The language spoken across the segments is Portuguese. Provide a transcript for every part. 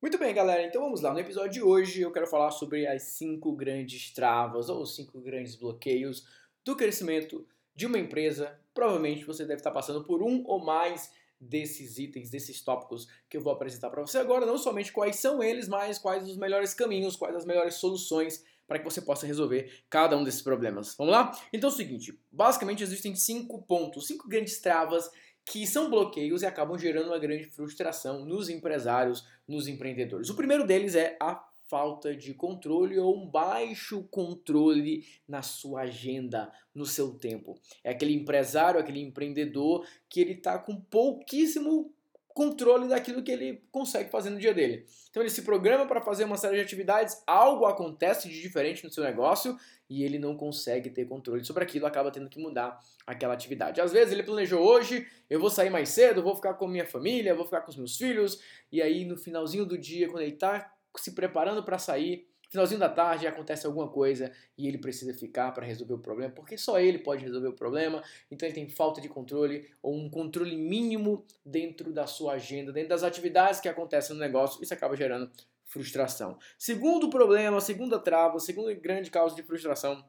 Muito bem, galera. Então vamos lá. No episódio de hoje eu quero falar sobre as cinco grandes travas ou cinco grandes bloqueios do crescimento de uma empresa. Provavelmente você deve estar passando por um ou mais desses itens, desses tópicos que eu vou apresentar para você agora. Não somente quais são eles, mas quais os melhores caminhos, quais as melhores soluções para que você possa resolver cada um desses problemas. Vamos lá? Então é o seguinte: basicamente existem cinco pontos, cinco grandes travas que são bloqueios e acabam gerando uma grande frustração nos empresários, nos empreendedores. O primeiro deles é a falta de controle ou um baixo controle na sua agenda, no seu tempo. É aquele empresário, aquele empreendedor que ele está com pouquíssimo controle daquilo que ele consegue fazer no dia dele. Então ele se programa para fazer uma série de atividades, algo acontece de diferente no seu negócio e ele não consegue ter controle sobre aquilo, acaba tendo que mudar aquela atividade. Às vezes ele planejou hoje, eu vou sair mais cedo, vou ficar com minha família, vou ficar com os meus filhos, e aí no finalzinho do dia, quando ele está se preparando para sair, Finalzinho da tarde acontece alguma coisa e ele precisa ficar para resolver o problema, porque só ele pode resolver o problema, então ele tem falta de controle ou um controle mínimo dentro da sua agenda, dentro das atividades que acontecem no negócio, isso acaba gerando frustração. Segundo problema, segunda trava, segunda grande causa de frustração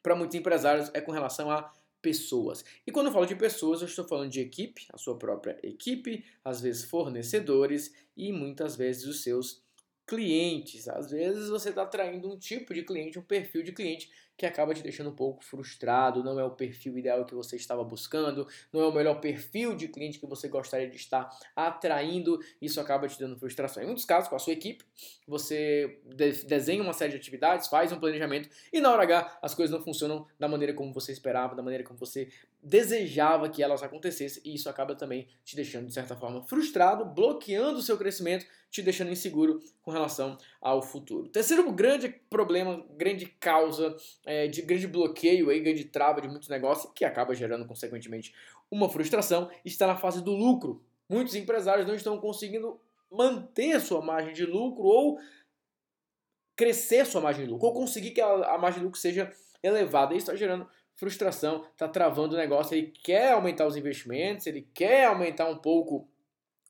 para muitos empresários é com relação a pessoas. E quando eu falo de pessoas, eu estou falando de equipe, a sua própria equipe, às vezes fornecedores e muitas vezes os seus clientes. Às vezes você está atraindo um tipo de cliente, um perfil de cliente que acaba te deixando um pouco frustrado, não é o perfil ideal que você estava buscando, não é o melhor perfil de cliente que você gostaria de estar atraindo, isso acaba te dando frustração. Em muitos casos, com a sua equipe, você desenha uma série de atividades, faz um planejamento e na hora H as coisas não funcionam da maneira como você esperava, da maneira como você desejava que elas acontecessem e isso acaba também te deixando de certa forma frustrado, bloqueando o seu crescimento, te deixando inseguro com relação ao futuro. Terceiro grande problema, grande causa é, de grande bloqueio, aí, grande trava de muitos negócios, que acaba gerando, consequentemente, uma frustração, está na fase do lucro. Muitos empresários não estão conseguindo manter sua margem de lucro ou crescer sua margem de lucro, ou conseguir que a, a margem de lucro seja elevada. Isso está gerando frustração, está travando o negócio. Ele quer aumentar os investimentos, ele quer aumentar um pouco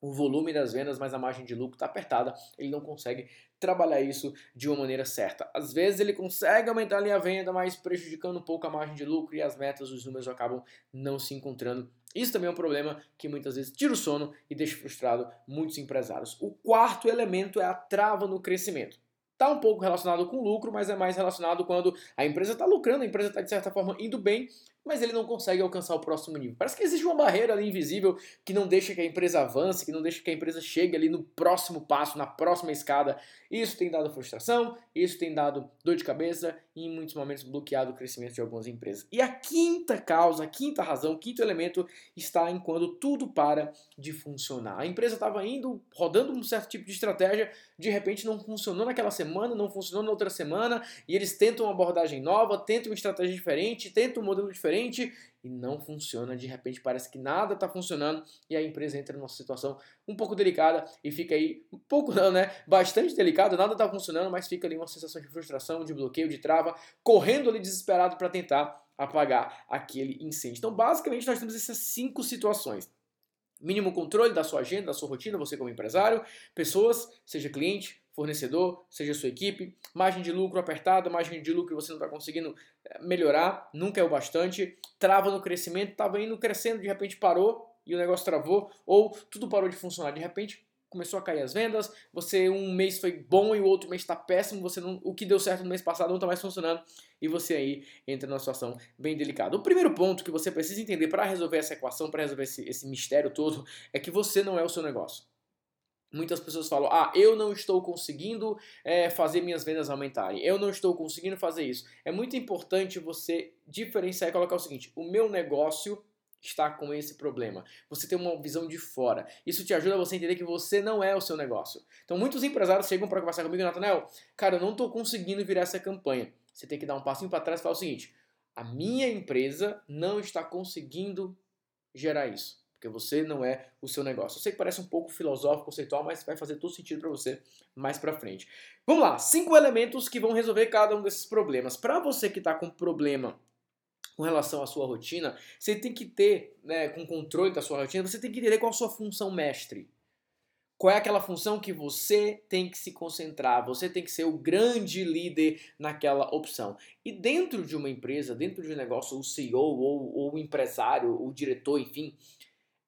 o volume das vendas, mas a margem de lucro está apertada, ele não consegue trabalhar isso de uma maneira certa. Às vezes ele consegue aumentar a venda, mas prejudicando um pouco a margem de lucro e as metas, os números acabam não se encontrando. Isso também é um problema que muitas vezes tira o sono e deixa frustrado muitos empresários. O quarto elemento é a trava no crescimento. Está um pouco relacionado com lucro, mas é mais relacionado quando a empresa está lucrando, a empresa está de certa forma indo bem, mas ele não consegue alcançar o próximo nível. Parece que existe uma barreira ali invisível que não deixa que a empresa avance, que não deixa que a empresa chegue ali no próximo passo, na próxima escada. Isso tem dado frustração, isso tem dado dor de cabeça e em muitos momentos bloqueado o crescimento de algumas empresas. E a quinta causa, a quinta razão, o quinto elemento está em quando tudo para de funcionar. A empresa estava indo, rodando um certo tipo de estratégia, de repente não funcionou naquela semana, não funcionou na outra semana, e eles tentam uma abordagem nova, tentam uma estratégia diferente, tentam um modelo diferente e não funciona. De repente parece que nada está funcionando e a empresa entra numa situação um pouco delicada e fica aí, um pouco não, né? Bastante delicado, nada está funcionando, mas fica ali uma sensação de frustração, de bloqueio, de trava, correndo ali desesperado para tentar apagar aquele incêndio. Então, basicamente, nós temos essas cinco situações. Mínimo controle da sua agenda, da sua rotina, você como empresário, pessoas, seja cliente, fornecedor, seja sua equipe, margem de lucro apertada, margem de lucro você não está conseguindo eh, melhorar, nunca é o bastante, trava no crescimento, estava indo crescendo, de repente parou e o negócio travou, ou tudo parou de funcionar, de repente começou a cair as vendas, você um mês foi bom e o outro mês está péssimo, você não, o que deu certo no mês passado não está mais funcionando e você aí entra numa situação bem delicada. O primeiro ponto que você precisa entender para resolver essa equação, para resolver esse, esse mistério todo, é que você não é o seu negócio. Muitas pessoas falam: ah, eu não estou conseguindo é, fazer minhas vendas aumentarem, eu não estou conseguindo fazer isso. É muito importante você diferenciar e colocar o seguinte: o meu negócio está com esse problema. Você tem uma visão de fora. Isso te ajuda a você entender que você não é o seu negócio. Então, muitos empresários chegam para conversar comigo, Nathanael, cara, eu não estou conseguindo virar essa campanha. Você tem que dar um passinho para trás e falar o seguinte: a minha empresa não está conseguindo gerar isso porque você não é o seu negócio. Eu sei que parece um pouco filosófico, conceitual, mas vai fazer todo sentido para você mais para frente. Vamos lá, cinco elementos que vão resolver cada um desses problemas. Para você que está com problema com relação à sua rotina, você tem que ter, né, com controle da sua rotina, você tem que entender qual a sua função mestre. Qual é aquela função que você tem que se concentrar, você tem que ser o grande líder naquela opção. E dentro de uma empresa, dentro de um negócio, o CEO ou, ou o empresário, o diretor, enfim,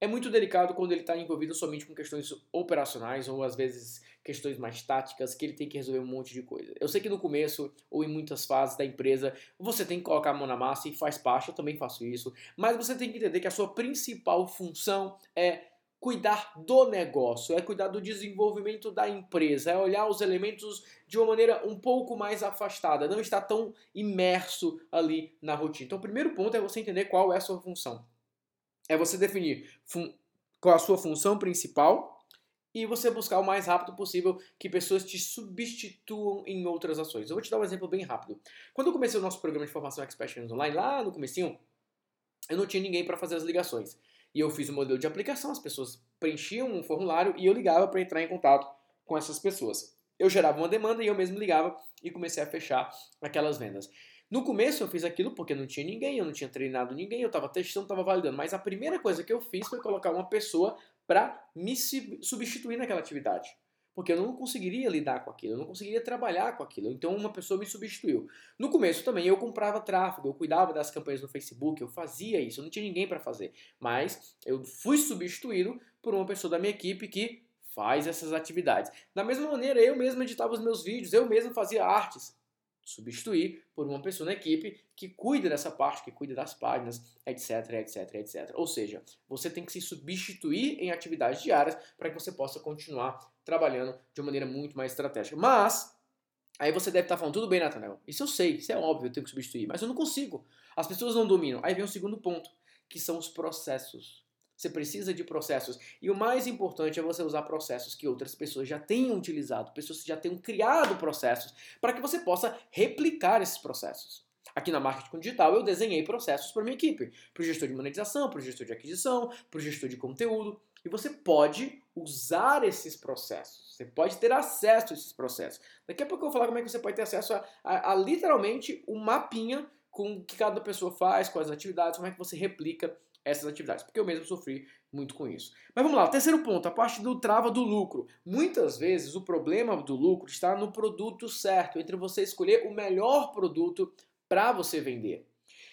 é muito delicado quando ele está envolvido somente com questões operacionais ou às vezes questões mais táticas que ele tem que resolver um monte de coisa. Eu sei que no começo ou em muitas fases da empresa você tem que colocar a mão na massa e faz parte, eu também faço isso, mas você tem que entender que a sua principal função é cuidar do negócio, é cuidar do desenvolvimento da empresa, é olhar os elementos de uma maneira um pouco mais afastada, não estar tão imerso ali na rotina. Então, o primeiro ponto é você entender qual é a sua função. É você definir qual é a sua função principal e você buscar o mais rápido possível que pessoas te substituam em outras ações. Eu vou te dar um exemplo bem rápido. Quando eu comecei o nosso programa de formação Expert Online, lá no comecinho, eu não tinha ninguém para fazer as ligações. E eu fiz o um modelo de aplicação, as pessoas preenchiam um formulário e eu ligava para entrar em contato com essas pessoas. Eu gerava uma demanda e eu mesmo ligava e comecei a fechar aquelas vendas. No começo eu fiz aquilo porque não tinha ninguém, eu não tinha treinado ninguém, eu estava testando, estava validando. Mas a primeira coisa que eu fiz foi colocar uma pessoa para me substituir naquela atividade porque eu não conseguiria lidar com aquilo, eu não conseguiria trabalhar com aquilo. Então uma pessoa me substituiu. No começo também eu comprava tráfego, eu cuidava das campanhas no Facebook, eu fazia isso, eu não tinha ninguém para fazer. Mas eu fui substituído por uma pessoa da minha equipe que faz essas atividades. Da mesma maneira, eu mesmo editava os meus vídeos, eu mesmo fazia artes substituir por uma pessoa na equipe que cuida dessa parte, que cuida das páginas, etc, etc, etc. Ou seja, você tem que se substituir em atividades diárias para que você possa continuar trabalhando de uma maneira muito mais estratégica. Mas, aí você deve estar falando, tudo bem, Nathanael, isso eu sei, isso é óbvio, eu tenho que substituir, mas eu não consigo. As pessoas não dominam. Aí vem o segundo ponto, que são os processos. Você precisa de processos. E o mais importante é você usar processos que outras pessoas já tenham utilizado, pessoas que já tenham criado processos, para que você possa replicar esses processos. Aqui na Marketing Digital eu desenhei processos para minha equipe, para o gestor de monetização, para o gestor de aquisição, para o gestor de conteúdo. E você pode usar esses processos. Você pode ter acesso a esses processos. Daqui a pouco eu vou falar como é que você pode ter acesso a, a, a literalmente um mapinha com o que cada pessoa faz, quais atividades, como é que você replica essas atividades, porque eu mesmo sofri muito com isso. Mas vamos lá, terceiro ponto, a parte do trava do lucro. Muitas vezes o problema do lucro está no produto certo, entre você escolher o melhor produto para você vender.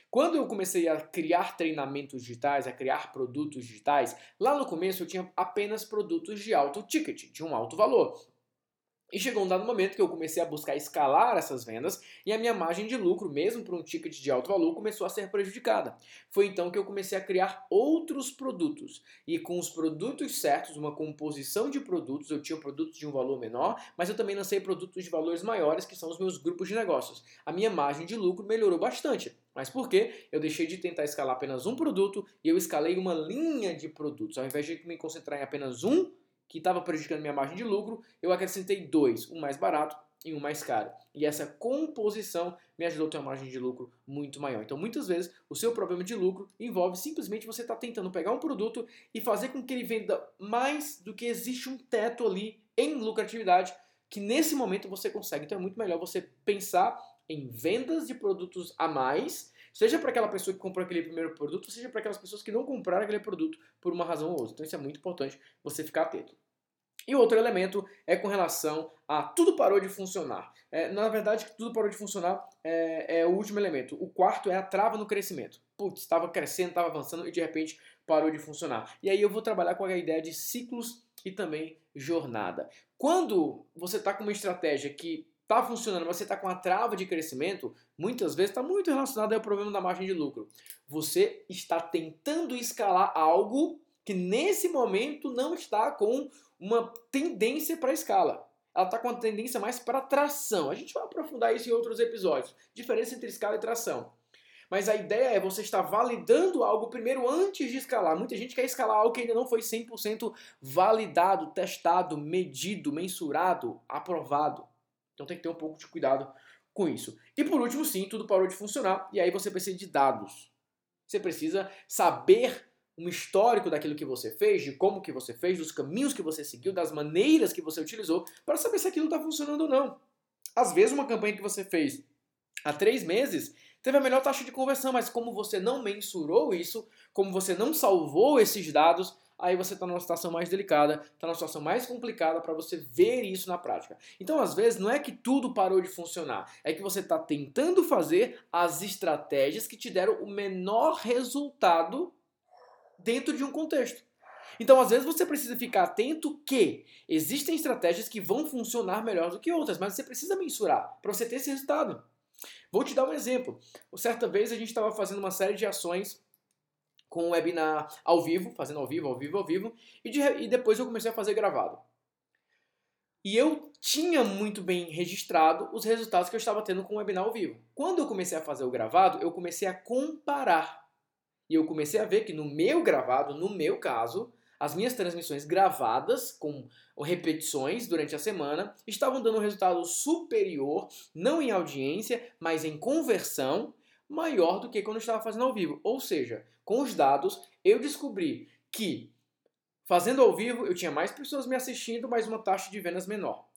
Quando eu comecei a criar treinamentos digitais, a criar produtos digitais, lá no começo eu tinha apenas produtos de alto ticket, de um alto valor. E chegou um dado momento que eu comecei a buscar escalar essas vendas e a minha margem de lucro, mesmo para um ticket de alto valor, começou a ser prejudicada. Foi então que eu comecei a criar outros produtos. E com os produtos certos, uma composição de produtos, eu tinha produtos de um valor menor, mas eu também lancei produtos de valores maiores, que são os meus grupos de negócios. A minha margem de lucro melhorou bastante. Mas por quê? Eu deixei de tentar escalar apenas um produto e eu escalei uma linha de produtos. Ao invés de me concentrar em apenas um, que estava prejudicando minha margem de lucro, eu acrescentei dois, um mais barato e um mais caro. E essa composição me ajudou a ter uma margem de lucro muito maior. Então, muitas vezes, o seu problema de lucro envolve simplesmente você estar tá tentando pegar um produto e fazer com que ele venda mais do que existe um teto ali em lucratividade, que nesse momento você consegue. Então, é muito melhor você pensar em vendas de produtos a mais Seja para aquela pessoa que comprou aquele primeiro produto, seja para aquelas pessoas que não compraram aquele produto por uma razão ou outra. Então isso é muito importante você ficar atento. E outro elemento é com relação a tudo parou de funcionar. É, na verdade, tudo parou de funcionar é, é, o último elemento. O quarto é a trava no crescimento. Putz, estava crescendo, estava avançando e de repente parou de funcionar. E aí eu vou trabalhar com a ideia de ciclos e também jornada. Quando você está com uma estratégia que está funcionando, mas você está com a trava de crescimento, muitas vezes está muito relacionado ao problema da margem de lucro. Você está tentando escalar algo que nesse momento não está com uma tendência para escala. Ela está com uma tendência mais para tração. A gente vai aprofundar isso em outros episódios. Diferença entre escala e tração. Mas a ideia é você estar validando algo primeiro antes de escalar. Muita gente quer escalar algo que ainda não foi 100% validado, testado, medido, mensurado, aprovado. Então tem que ter um pouco de cuidado com isso. E por último, sim, tudo parou de funcionar e aí você precisa de dados. Você precisa saber um histórico daquilo que você fez, de como que você fez, dos caminhos que você seguiu, das maneiras que você utilizou, para saber se aquilo está funcionando ou não. Às vezes uma campanha que você fez há três meses teve a melhor taxa de conversão, mas como você não mensurou isso, como você não salvou esses dados, aí você está numa situação mais delicada, está numa situação mais complicada para você ver isso na prática. Então, às vezes, não é que tudo parou de funcionar, é que você está tentando fazer as estratégias que te deram o menor resultado dentro de um contexto. Então, às vezes, você precisa ficar atento que existem estratégias que vão funcionar melhor do que outras, mas você precisa mensurar para você ter esse resultado. Vou te dar um exemplo. Certa vez a gente estava fazendo uma série de ações com o webinar ao vivo, fazendo ao vivo, ao vivo, ao vivo, e, de, e depois eu comecei a fazer gravado. E eu tinha muito bem registrado os resultados que eu estava tendo com o webinar ao vivo. Quando eu comecei a fazer o gravado, eu comecei a comparar. E eu comecei a ver que no meu gravado, no meu caso, as minhas transmissões gravadas com repetições durante a semana estavam dando um resultado superior, não em audiência, mas em conversão, maior do que quando eu estava fazendo ao vivo. Ou seja, com os dados, eu descobri que fazendo ao vivo eu tinha mais pessoas me assistindo, mas uma taxa de vendas menor.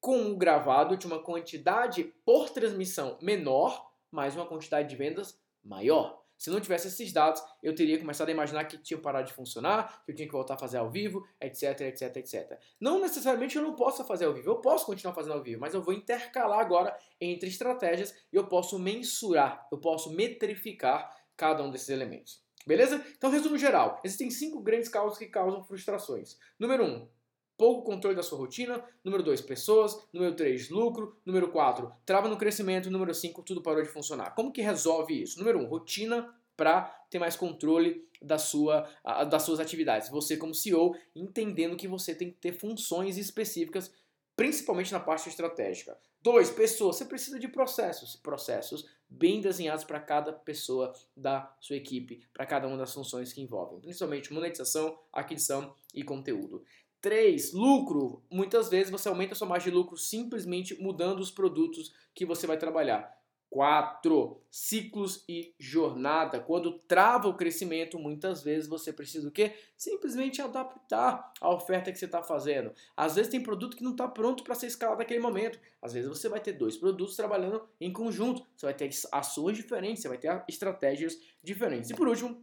Com o gravado, eu tinha uma quantidade por transmissão menor, mas uma quantidade de vendas maior. Se não tivesse esses dados, eu teria começado a imaginar que tinha parado de funcionar, que eu tinha que voltar a fazer ao vivo, etc, etc, etc. Não necessariamente eu não possa fazer ao vivo, eu posso continuar fazendo ao vivo, mas eu vou intercalar agora entre estratégias e eu posso mensurar, eu posso metrificar cada um desses elementos. Beleza? Então, resumo geral: existem cinco grandes causas que causam frustrações. Número um, pouco controle da sua rotina. Número 2, pessoas. Número 3, lucro. Número 4, trava no crescimento. Número 5, tudo parou de funcionar. Como que resolve isso? Número 1, um, rotina para ter mais controle da sua, das suas atividades. Você como CEO, entendendo que você tem que ter funções específicas, principalmente na parte estratégica. Dois, pessoas. Você precisa de processos. Processos bem desenhados para cada pessoa da sua equipe, para cada uma das funções que envolvem, principalmente monetização, aquisição e conteúdo. 3. Lucro. Muitas vezes você aumenta a sua margem de lucro simplesmente mudando os produtos que você vai trabalhar. 4. Ciclos e jornada. Quando trava o crescimento, muitas vezes você precisa o quê? Simplesmente adaptar a oferta que você está fazendo. Às vezes tem produto que não está pronto para ser escalado naquele momento. Às vezes você vai ter dois produtos trabalhando em conjunto. Você vai ter ações diferentes, você vai ter estratégias diferentes. E por último,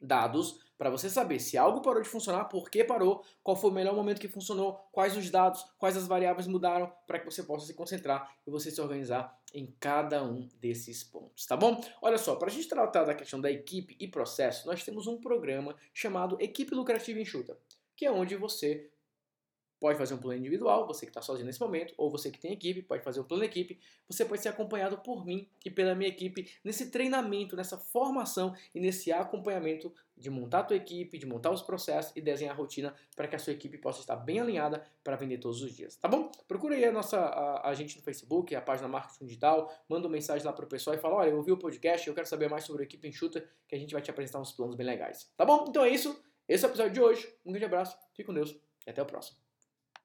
dados para você saber se algo parou de funcionar, por que parou, qual foi o melhor momento que funcionou, quais os dados, quais as variáveis mudaram, para que você possa se concentrar e você se organizar em cada um desses pontos, tá bom? Olha só, para a gente tratar da questão da equipe e processo, nós temos um programa chamado Equipe Lucrativa Enxuta, que é onde você pode fazer um plano individual, você que está sozinho nesse momento, ou você que tem equipe, pode fazer um plano equipe. Você pode ser acompanhado por mim e pela minha equipe nesse treinamento, nessa formação e nesse acompanhamento de montar a tua equipe, de montar os processos e desenhar a rotina para que a sua equipe possa estar bem alinhada para vender todos os dias, tá bom? Procura aí a nossa a, a gente no Facebook, a página Marketing Digital, manda uma mensagem lá para o pessoal e fala, olha, eu ouvi o podcast, eu quero saber mais sobre a equipe enxuta, que a gente vai te apresentar uns planos bem legais, tá bom? Então é isso, esse é o episódio de hoje, um grande abraço, fique com Deus e até o próximo.